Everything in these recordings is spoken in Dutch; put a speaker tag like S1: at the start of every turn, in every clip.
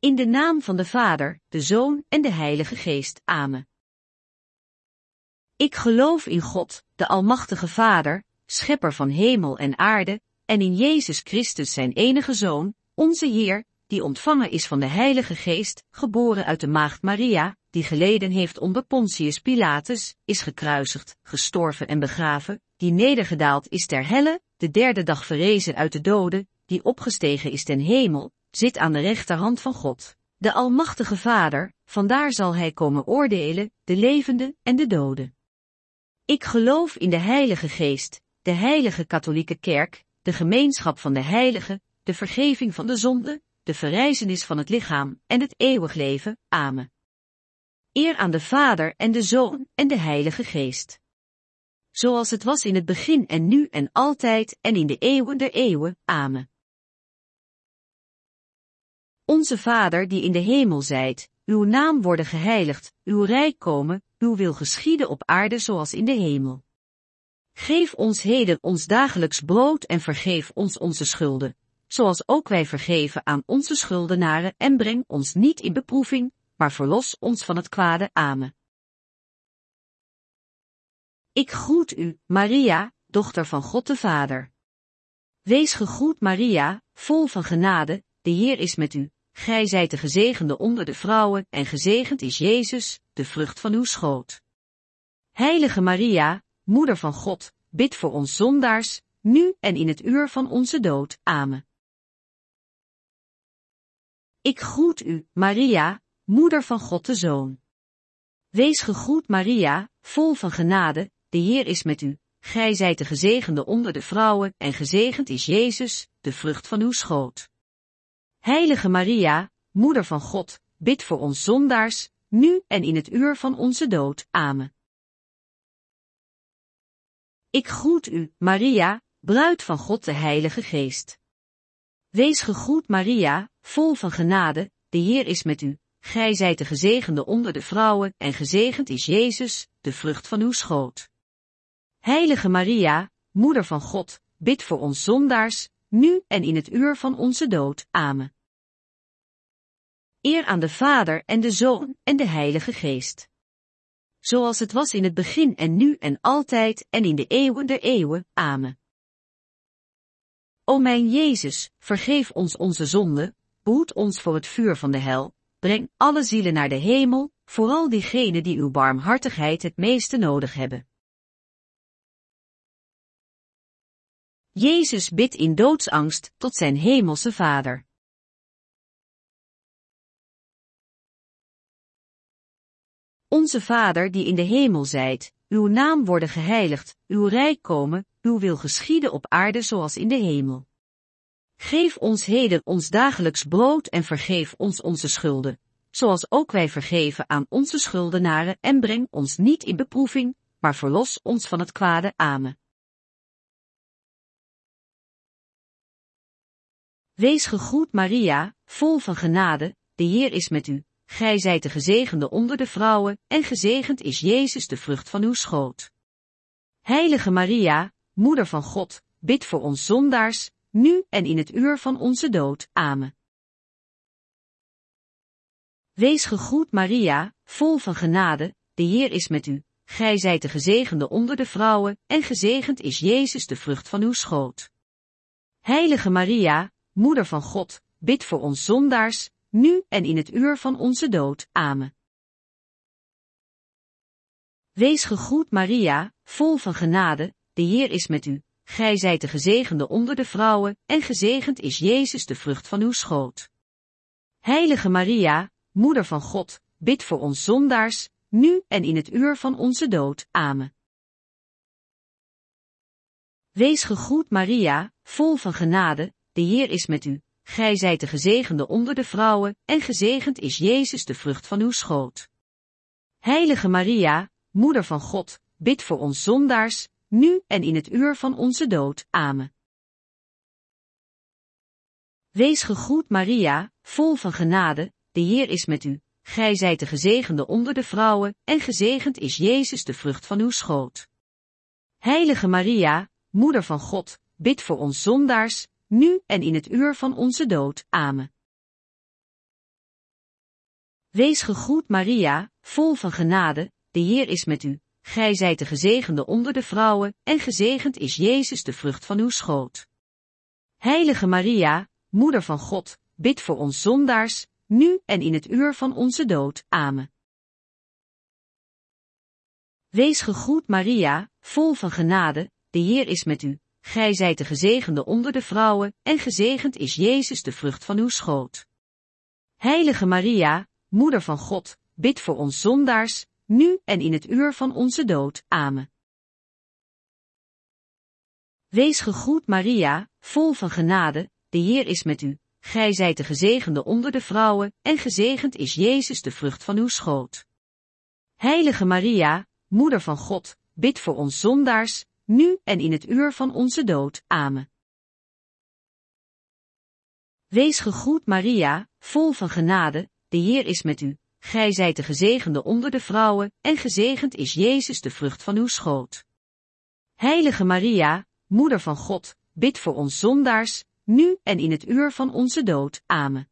S1: In de naam van de Vader, de Zoon en de Heilige Geest. Amen. Ik geloof in God, de Almachtige Vader, Schepper van hemel en aarde, en in Jezus Christus zijn enige Zoon, onze Heer, die ontvangen is van de Heilige Geest, geboren uit de Maagd Maria, die geleden heeft onder Pontius Pilatus, is gekruisigd, gestorven en begraven, die nedergedaald is ter helle, de derde dag verrezen uit de doden, die opgestegen is ten hemel, zit aan de rechterhand van God, de Almachtige Vader, vandaar zal hij komen oordelen, de levenden en de doden. Ik geloof in de Heilige Geest, de Heilige Katholieke Kerk, de gemeenschap van de heiligen, de vergeving van de zonde, de verrijzenis van het lichaam en het eeuwig leven. Amen. Eer aan de Vader en de Zoon en de Heilige Geest. Zoals het was in het begin en nu en altijd en in de eeuwen der eeuwen. Amen. Onze Vader die in de hemel zijt, uw naam worden geheiligd, uw rijk komen, uw wil geschieden op aarde zoals in de hemel. Geef ons heden ons dagelijks brood en vergeef ons onze schulden, zoals ook wij vergeven aan onze schuldenaren en breng ons niet in beproeving, maar verlos ons van het kwade. Amen. Ik groet u, Maria, dochter van God de Vader. Wees gegroet Maria, vol van genade, de Heer is met u. Gij zijt de gezegende onder de vrouwen en gezegend is Jezus, de vrucht van uw schoot. Heilige Maria, Moeder van God, bid voor ons zondaars, nu en in het uur van onze dood. Amen. Ik groet u, Maria, Moeder van God de Zoon. Wees gegroet Maria, vol van genade, de Heer is met u. Gij zijt de gezegende onder de vrouwen en gezegend is Jezus, de vrucht van uw schoot. Heilige Maria, Moeder van God, bid voor ons zondaars, nu en in het uur van onze dood. Amen. Ik groet u, Maria, bruid van God de Heilige Geest. Wees gegroet Maria, vol van genade, de Heer is met u. Gij zijt de gezegende onder de vrouwen en gezegend is Jezus, de vrucht van uw schoot. Heilige Maria, Moeder van God, bid voor ons zondaars, nu en in het uur van onze dood. Amen. Eer aan de Vader en de Zoon en de Heilige Geest. Zoals het was in het begin en nu en altijd en in de eeuwen der eeuwen. Amen. O mijn Jezus, vergeef ons onze zonde, behoed ons voor het vuur van de hel, breng alle zielen naar de hemel, vooral diegenen die uw barmhartigheid het meeste nodig hebben. Jezus bidt in doodsangst tot zijn hemelse Vader. Onze Vader die in de hemel zijt, uw naam worden geheiligd, uw rijk komen, uw wil geschieden op aarde zoals in de hemel. Geef ons heden ons dagelijks brood en vergeef ons onze schulden, zoals ook wij vergeven aan onze schuldenaren en breng ons niet in beproeving, maar verlos ons van het kwade. Amen. Wees gegroet Maria, vol van genade, de Heer is met u. Gij zijt de gezegende onder de vrouwen, en gezegend is Jezus de vrucht van uw schoot. Heilige Maria, Moeder van God, bid voor ons zondaars, nu en in het uur van onze dood. Amen. Wees gegroet Maria, vol van genade, de Heer is met u. Gij zijt de gezegende onder de vrouwen, en gezegend is Jezus de vrucht van uw schoot. Heilige Maria, Moeder van God, bid voor ons zondaars, nu en in het uur van onze dood. Amen. Wees gegroet Maria, vol van genade, de Heer is met u. Gij zijt de gezegende onder de vrouwen, en gezegend is Jezus de vrucht van uw schoot. Heilige Maria, Moeder van God, bid voor ons zondaars, nu en in het uur van onze dood. Amen. Wees gegroet Maria, vol van genade, de Heer is met u. Gij zijt de gezegende onder de vrouwen, en gezegend is Jezus de vrucht van uw schoot. Heilige Maria, Moeder van God, bid voor ons zondaars, nu en in het uur van onze dood. Amen. Wees gegroet Maria, vol van genade, de Heer is met u. Gij zijt de gezegende onder de vrouwen, en gezegend is Jezus de vrucht van uw schoot. Heilige Maria, Moeder van God, bid voor ons zondaars, nu en in het uur van onze dood. Amen. Wees gegroet Maria, vol van genade, de Heer is met u. Gij zijt de gezegende onder de vrouwen, en gezegend is Jezus de vrucht van uw schoot. Heilige Maria, Moeder van God, bid voor ons zondaars, nu en in het uur van onze dood. Amen. Wees gegroet Maria, vol van genade, de Heer is met u. Gij zijt de gezegende onder de vrouwen, en gezegend is Jezus de vrucht van uw schoot. Heilige Maria, Moeder van God, bid voor ons zondaars, nu en in het uur van onze dood. Amen. Wees gegroet Maria, vol van genade, de Heer is met u. Gij zijt de gezegende onder de vrouwen, en gezegend is Jezus de vrucht van uw schoot. Heilige Maria, Moeder van God, bid voor ons zondaars, nu en in het uur van onze dood. Amen. Wees gegroet Maria, vol van genade, de Heer is met u. Gij zijt de gezegende onder de vrouwen, en gezegend is Jezus de vrucht van uw schoot. Heilige Maria, Moeder van God, bid voor ons zondaars, nu en in het uur van onze dood. Amen.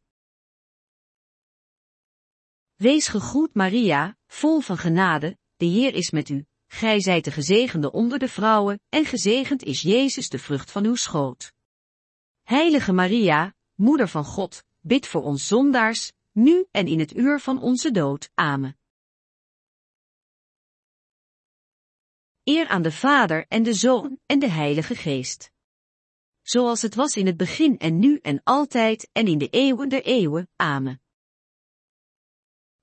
S1: Wees gegroet Maria, vol van genade, de Heer is met u. Gij zijt de gezegende onder de vrouwen, en gezegend is Jezus de vrucht van uw schoot. Heilige Maria, Moeder van God, bid voor ons zondaars, nu en in het uur van onze dood. Amen. Eer aan de Vader en de Zoon en de Heilige Geest. Zoals het was in het begin en nu en altijd en in de eeuwen der eeuwen. Amen.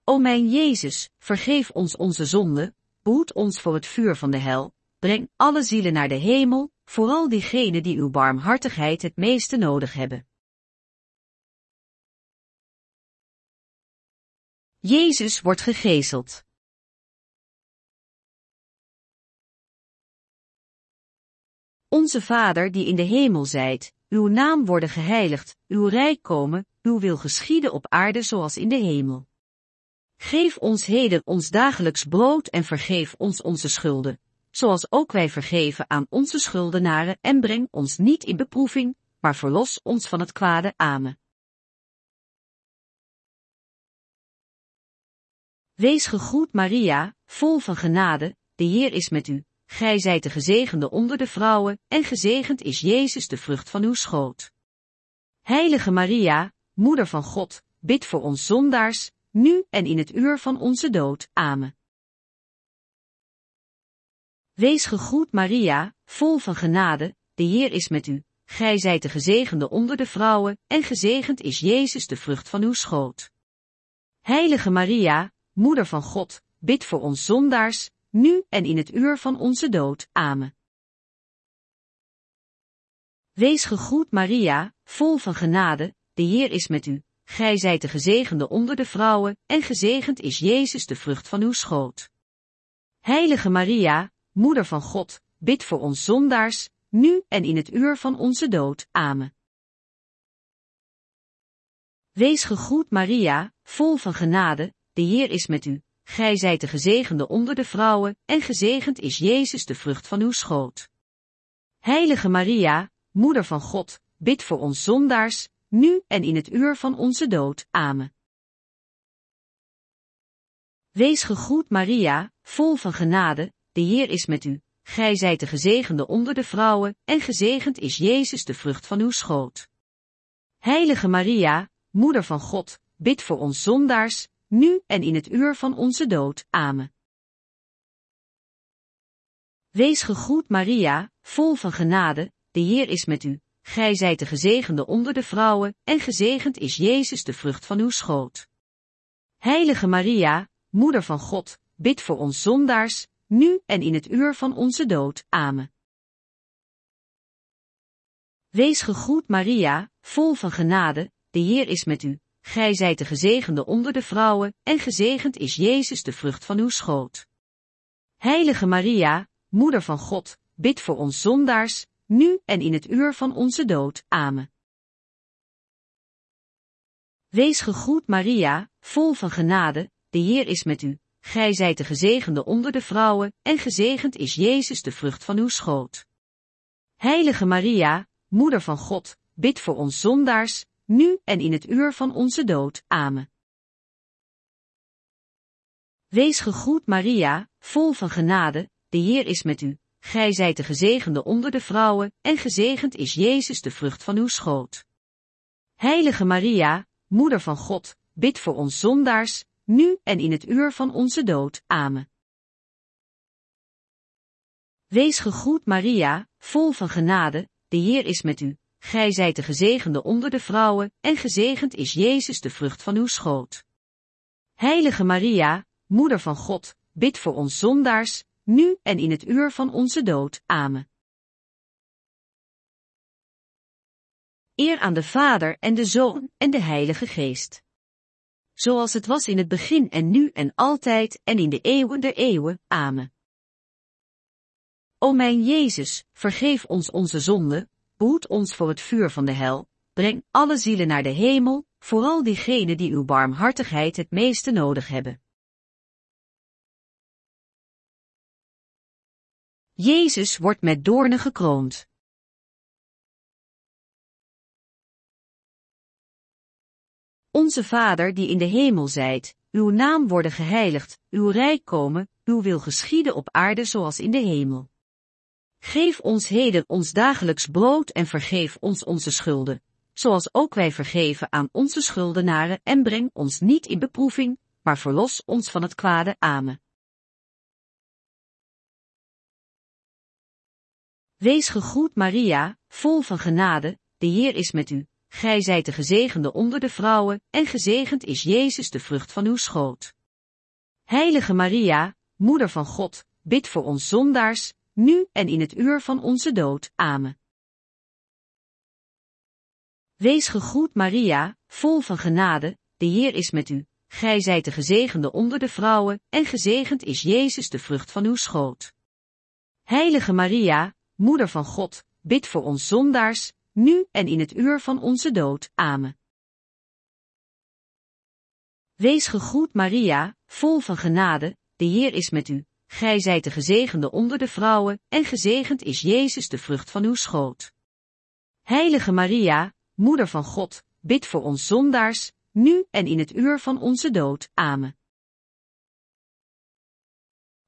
S1: O mijn Jezus, vergeef ons onze zonde, behoed ons voor het vuur van de hel, breng alle zielen naar de hemel, vooral diegenen die uw barmhartigheid het meeste nodig hebben. Jezus wordt gegezeld. Onze Vader die in de hemel zijt, uw naam worden geheiligd, uw rijk komen, uw wil geschieden op aarde zoals in de hemel. Geef ons heden ons dagelijks brood en vergeef ons onze schulden, zoals ook wij vergeven aan onze schuldenaren en breng ons niet in beproeving, maar verlos ons van het kwade. Amen. Wees gegroet Maria, vol van genade, de Heer is met u. Gij zijt de gezegende onder de vrouwen, en gezegend is Jezus de vrucht van uw schoot. Heilige Maria, Moeder van God, bid voor ons zondaars, nu en in het uur van onze dood. Amen. Wees gegroet Maria, vol van genade, de Heer is met u. Gij zijt de gezegende onder de vrouwen, en gezegend is Jezus de vrucht van uw schoot. Heilige Maria, Moeder van God, bid voor ons zondaars, nu en in het uur van onze dood. Amen. Wees gegroet Maria, vol van genade, de Heer is met u. Gij zijt de gezegende onder de vrouwen, en gezegend is Jezus de vrucht van uw schoot. Heilige Maria, Moeder van God, bid voor ons zondaars, nu en in het uur van onze dood. Amen. Wees gegroet Maria, vol van genade, de Heer is met u. Gij zijt de gezegende onder de vrouwen, en gezegend is Jezus de vrucht van uw schoot. Heilige Maria, Moeder van God, bid voor ons zondaars, nu en in het uur van onze dood. Amen. Wees gegroet Maria, vol van genade, de Heer is met u. Gij zijt de gezegende onder de vrouwen, en gezegend is Jezus de vrucht van uw schoot. Heilige Maria, Moeder van God, bid voor ons zondaars, nu en in het uur van onze dood. Amen. Wees gegroet Maria, vol van genade, de Heer is met u. Gij zijt de gezegende onder de vrouwen, en gezegend is Jezus de vrucht van uw schoot. Heilige Maria, Moeder van God, bid voor ons zondaars, nu en in het uur van onze dood. Amen. Wees gegroet Maria, vol van genade, de Heer is met u. Gij zijt de gezegende onder de vrouwen, en gezegend is Jezus de vrucht van uw schoot. Heilige Maria, Moeder van God, bid voor ons zondaars, nu en in het uur van onze dood. Amen. Wees gegroet Maria, vol van genade, de Heer is met u. Gij zijt de gezegende onder de vrouwen, en gezegend is Jezus de vrucht van uw schoot. Heilige Maria, Moeder van God, bid voor ons zondaars, nu en in het uur van onze dood. Amen. Wees gegroet Maria, vol van genade, de Heer is met u. Gij zijt de gezegende onder de vrouwen, en gezegend is Jezus de vrucht van uw schoot. Heilige Maria, Moeder van God, bid voor ons zondaars, nu en in het uur van onze dood. Amen. Wees gegroet Maria, vol van genade, de Heer is met u. Gij zijt de gezegende onder de vrouwen, en gezegend is Jezus de vrucht van uw schoot. Heilige Maria, Moeder van God, bid voor ons zondaars, nu en in het uur van onze dood. Amen. Eer aan de Vader en de Zoon en de Heilige Geest. Zoals het was in het begin en nu en altijd en in de eeuwen der eeuwen. Amen. O mijn Jezus, vergeef ons onze zonde, behoed ons voor het vuur van de hel, breng alle zielen naar de hemel, vooral diegenen die uw barmhartigheid het meeste nodig hebben. Jezus wordt met doornen gekroond. Onze Vader die in de hemel zijt, uw naam worden geheiligd, uw rijk komen, uw wil geschieden op aarde zoals in de hemel. Geef ons heden ons dagelijks brood en vergeef ons onze schulden, zoals ook wij vergeven aan onze schuldenaren en breng ons niet in beproeving, maar verlos ons van het kwade. Amen. Wees gegroet Maria, vol van genade, de Heer is met u. Gij zijt de gezegende onder de vrouwen, en gezegend is Jezus de vrucht van uw schoot. Heilige Maria, Moeder van God, bid voor ons zondaars, nu en in het uur van onze dood. Amen. Wees gegroet Maria, vol van genade, de Heer is met u. Gij zijt de gezegende onder de vrouwen, en gezegend is Jezus de vrucht van uw schoot. Heilige Maria, Moeder van God, bid voor ons zondaars, nu en in het uur van onze dood. Amen. Wees gegroet Maria, vol van genade, de Heer is met u. Gij zijt de gezegende onder de vrouwen, en gezegend is Jezus de vrucht van uw schoot. Heilige Maria, Moeder van God, bid voor ons zondaars, nu en in het uur van onze dood. Amen.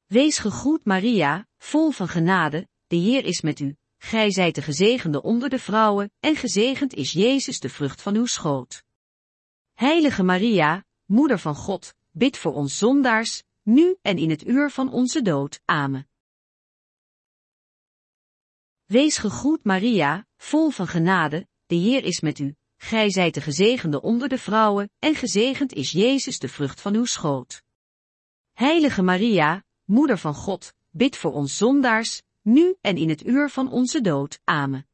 S1: Wees gegroet Maria, vol van genade, de Heer is met u. Gij zijt de gezegende onder de vrouwen, en gezegend is Jezus de vrucht van uw schoot. Heilige Maria, Moeder van God, bid voor ons zondaars, nu en in het uur van onze dood. Amen. Wees gegroet Maria, vol van genade, de Heer is met u. Gij zijt de gezegende onder de vrouwen, en gezegend is Jezus de vrucht van uw schoot. Heilige Maria, Moeder van God, bid voor ons zondaars, nu en in het uur van onze dood. Amen.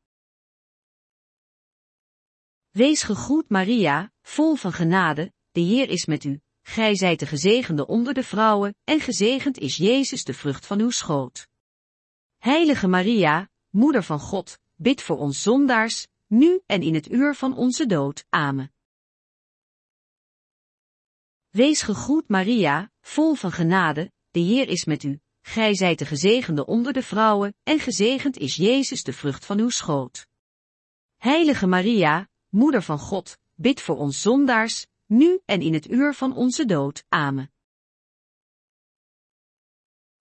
S1: Wees gegroet Maria, vol van genade, de Heer is met u. Gij zijt de gezegende onder de vrouwen, en gezegend is Jezus de vrucht van uw schoot. Heilige Maria, Moeder van God, bid voor ons zondaars, nu en in het uur van onze dood. Amen. Wees gegroet Maria, vol van genade, de Heer is met u. Gij zijt de gezegende onder de vrouwen, en gezegend is Jezus de vrucht van uw schoot. Heilige Maria, Moeder van God, bid voor ons zondaars, nu en in het uur van onze dood. Amen.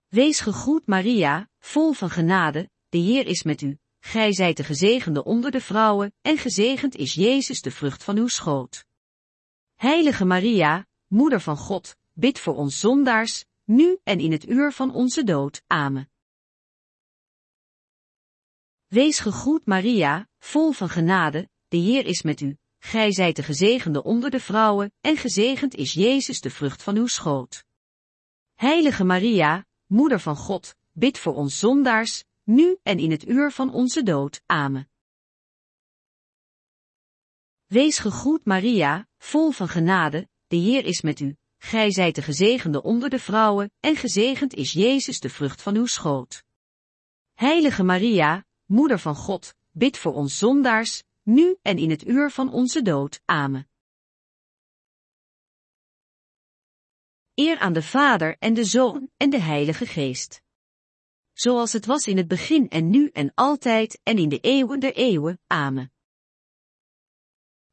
S1: Wees gegroet Maria, vol van genade, de Heer is met u. Gij zijt de gezegende onder de vrouwen, en gezegend is Jezus de vrucht van uw schoot. Heilige Maria, Moeder van God, bid voor ons zondaars, nu en in het uur van onze dood. Amen. Wees gegroet Maria, vol van genade, de Heer is met u. Gij zijt de gezegende onder de vrouwen, en gezegend is Jezus de vrucht van uw schoot. Heilige Maria, Moeder van God, bid voor ons zondaars, nu en in het uur van onze dood. Amen. Wees gegroet Maria, vol van genade, de Heer is met u. Gij zijt de gezegende onder de vrouwen, en gezegend is Jezus de vrucht van uw schoot. Heilige Maria, Moeder van God, bid voor ons zondaars, nu en in het uur van onze dood. Amen. Eer aan de Vader en de Zoon en de Heilige Geest. Zoals het was in het begin en nu en altijd en in de eeuwen der eeuwen. Amen.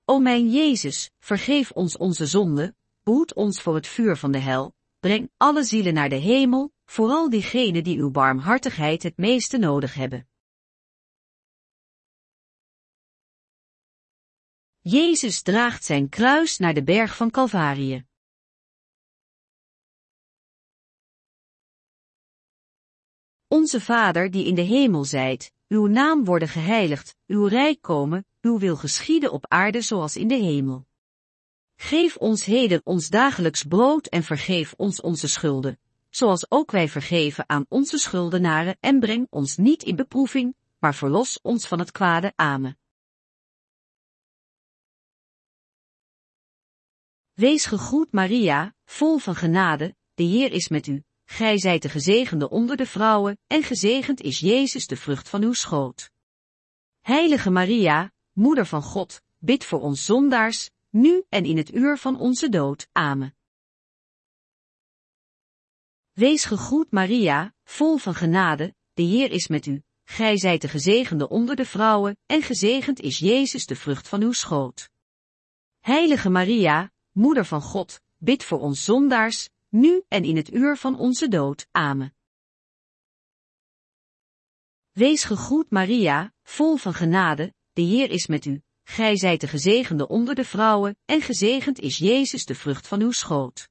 S1: O mijn Jezus, vergeef ons onze zonde, behoed ons voor het vuur van de hel, breng alle zielen naar de hemel, vooral diegenen die uw barmhartigheid het meeste nodig hebben. Jezus draagt zijn kruis naar de berg van Calvarië. Onze Vader die in de hemel zijt, uw naam worden geheiligd, uw rijk komen, uw wil geschieden op aarde zoals in de hemel. Geef ons heden ons dagelijks brood en vergeef ons onze schulden, zoals ook wij vergeven aan onze schuldenaren en breng ons niet in beproeving, maar verlos ons van het kwade. Amen. Wees gegroet Maria, vol van genade, de Heer is met u. Gij zijt de gezegende onder de vrouwen, en gezegend is Jezus de vrucht van uw schoot. Heilige Maria, Moeder van God, bid voor ons zondaars, nu en in het uur van onze dood. Amen. Wees gegroet Maria, vol van genade, de Heer is met u. Gij zijt de gezegende onder de vrouwen, en gezegend is Jezus de vrucht van uw schoot. Heilige Maria, Moeder van God, bid voor ons zondaars, nu en in het uur van onze dood. Amen. Wees gegroet Maria, vol van genade, de Heer is met u. Gij zijt de gezegende onder de vrouwen, en gezegend is Jezus de vrucht van uw schoot.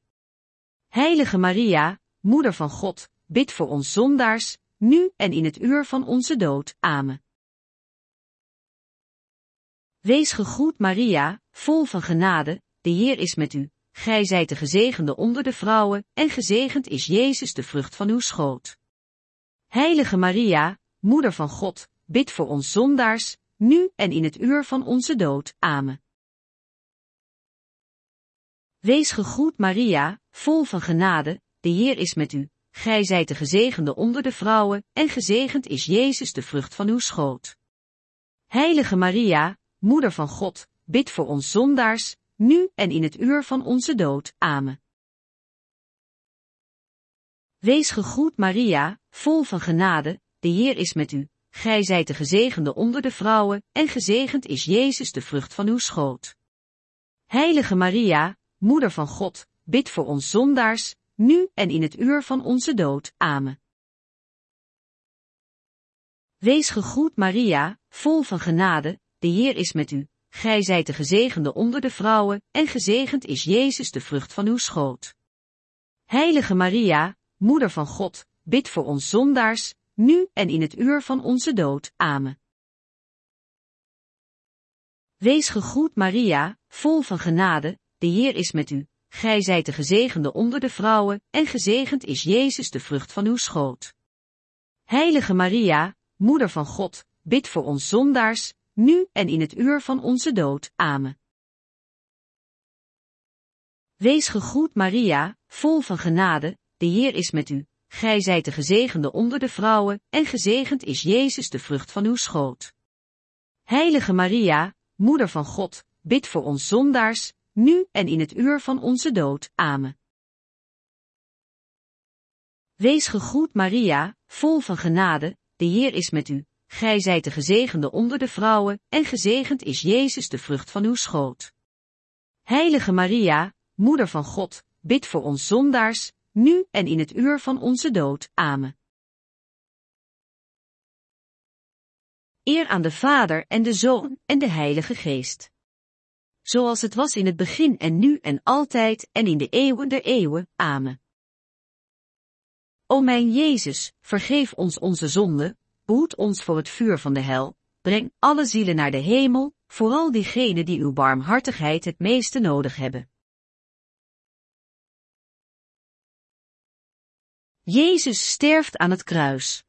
S1: Heilige Maria, Moeder van God, bid voor ons zondaars, nu en in het uur van onze dood. Amen. Wees gegroet Maria, vol van genade, de Heer is met u. Gij zijt de gezegende onder de vrouwen, en gezegend is Jezus de vrucht van uw schoot. Heilige Maria, Moeder van God, bid voor ons zondaars, nu en in het uur van onze dood. Amen. Wees gegroet Maria, vol van genade, de Heer is met u. Gij zijt de gezegende onder de vrouwen, en gezegend is Jezus de vrucht van uw schoot. Heilige Maria, Moeder van God, bid voor ons zondaars, nu en in het uur van onze dood. Amen. Wees gegroet Maria, vol van genade, de Heer is met u. Gij zijt de gezegende onder de vrouwen, en gezegend is Jezus de vrucht van uw schoot. Heilige Maria, Moeder van God, bid voor ons zondaars, nu en in het uur van onze dood. Amen. Wees gegroet Maria, vol van genade, de Heer is met u. Gij zijt de gezegende onder de vrouwen, en gezegend is Jezus de vrucht van uw schoot. Heilige Maria, Moeder van God, bid voor ons zondaars, nu en in het uur van onze dood. Amen. Wees gegroet Maria, vol van genade, de Heer is met u. Gij zijt de gezegende onder de vrouwen, en gezegend is Jezus de vrucht van uw schoot. Heilige Maria, Moeder van God, bid voor ons zondaars, nu en in het uur van onze dood. Amen. Wees gegroet Maria, vol van genade, de Heer is met u. Gij zijt de gezegende onder de vrouwen, en gezegend is Jezus de vrucht van uw schoot. Heilige Maria, Moeder van God, bid voor ons zondaars, nu en in het uur van onze dood. Amen. Wees gegroet Maria, vol van genade, de Heer is met u. Gij zijt de gezegende onder de vrouwen, en gezegend is Jezus de vrucht van uw schoot. Heilige Maria, Moeder van God, bid voor ons zondaars, nu en in het uur van onze dood. Amen. Eer aan de Vader en de Zoon en de Heilige Geest. Zoals het was in het begin en nu en altijd en in de eeuwen der eeuwen. Amen. O mijn Jezus, vergeef ons onze zonde, behoed ons voor het vuur van de hel, breng alle zielen naar de hemel, vooral diegenen die uw barmhartigheid het meeste nodig hebben. Jezus sterft aan het kruis.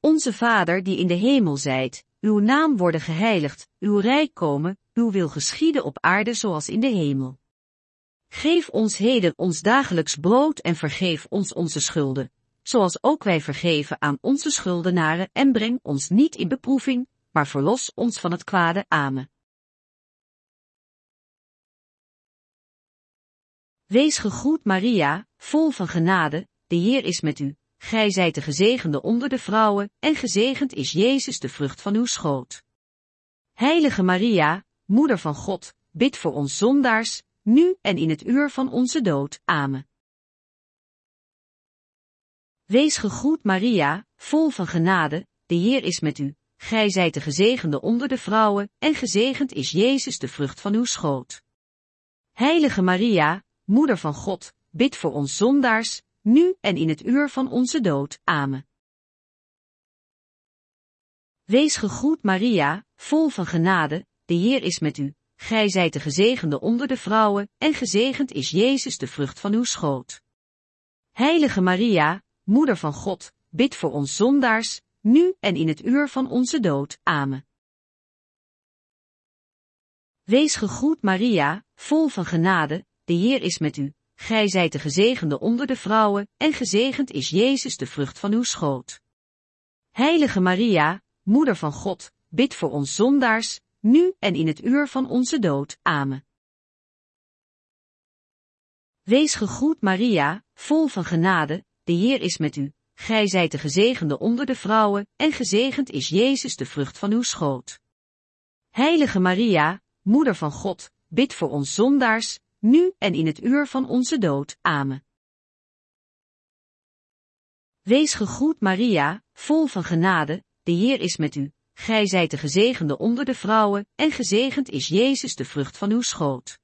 S1: Onze Vader die in de hemel zijt, uw naam worden geheiligd, uw rijk komen, uw wil geschieden op aarde zoals in de hemel. Geef ons heden ons dagelijks brood en vergeef ons onze schulden, zoals ook wij vergeven aan onze schuldenaren en breng ons niet in beproeving, maar verlos ons van het kwade. Amen. Wees gegroet Maria, vol van genade, de Heer is met u. Gij zijt de gezegende onder de vrouwen, en gezegend is Jezus de vrucht van uw schoot. Heilige Maria, Moeder van God, bid voor ons zondaars, nu en in het uur van onze dood. Amen. Wees gegroet Maria, vol van genade, de Heer is met u. Gij zijt de gezegende onder de vrouwen, en gezegend is Jezus de vrucht van uw schoot. Heilige Maria, Moeder van God, bid voor ons zondaars, nu en in het uur van onze dood. Amen. Wees gegroet Maria, vol van genade, de Heer is met u. Gij zijt de gezegende onder de vrouwen, en gezegend is Jezus de vrucht van uw schoot. Heilige Maria, Moeder van God, bid voor ons zondaars, nu en in het uur van onze dood. Amen. Wees gegroet Maria, vol van genade, de Heer is met u. Gij zijt de gezegende onder de vrouwen, en gezegend is Jezus de vrucht van uw schoot. Heilige Maria, Moeder van God, bid voor ons zondaars, nu en in het uur van onze dood. Amen. Wees gegroet Maria, vol van genade, de Heer is met u. Gij zijt de gezegende onder de vrouwen, en gezegend is Jezus de vrucht van uw schoot. Heilige Maria, Moeder van God, bid voor ons zondaars, nu en in het uur van onze dood. Amen. Wees gegroet Maria, vol van genade, de Heer is met u. Gij zijt de gezegende onder de vrouwen, en gezegend is Jezus de vrucht van uw schoot.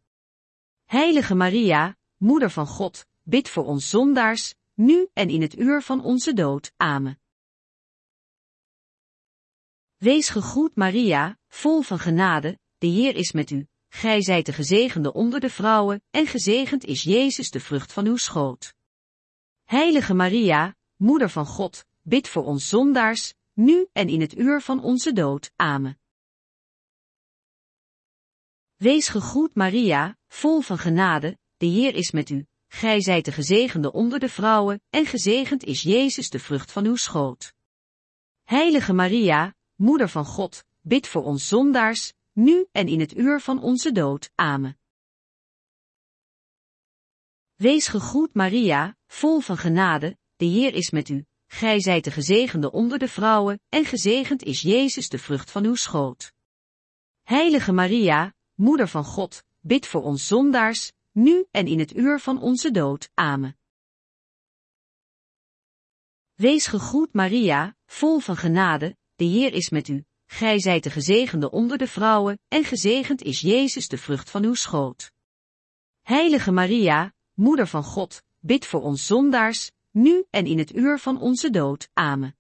S1: Heilige Maria, Moeder van God, bid voor ons zondaars, nu en in het uur van onze dood. Amen. Wees gegroet Maria, vol van genade, de Heer is met u. Gij zijt de gezegende onder de vrouwen, en gezegend is Jezus de vrucht van uw schoot. Heilige Maria, Moeder van God, bid voor ons zondaars, nu en in het uur van onze dood. Amen. Wees gegroet Maria, vol van genade, de Heer is met u. Gij zijt de gezegende onder de vrouwen, en gezegend is Jezus de vrucht van uw schoot. Heilige Maria, Moeder van God, bid voor ons zondaars, nu en in het uur van onze dood. Amen. Wees gegroet Maria, vol van genade, de Heer is met u. Gij zijt de gezegende onder de vrouwen, en gezegend is Jezus de vrucht van uw schoot. Heilige Maria, Moeder van God, bid voor ons zondaars, nu en in het uur van onze dood. Amen. Wees gegroet Maria, vol van genade, de Heer is met u. Gij zijt de gezegende onder de vrouwen, en gezegend is Jezus de vrucht van uw schoot. Heilige Maria, Moeder van God, bid voor ons zondaars, nu en in het uur van onze dood. Amen.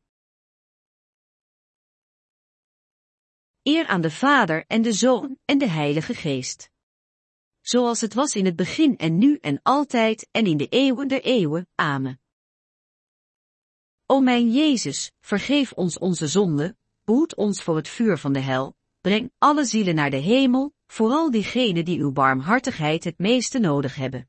S1: Eer aan de Vader en de Zoon en de Heilige Geest zoals het was in het begin en nu en altijd en in de eeuwen der eeuwen. Amen. O mijn Jezus, vergeef ons onze zonde, behoed ons voor het vuur van de hel, breng alle zielen naar de hemel, vooral diegenen die uw barmhartigheid het meeste nodig hebben.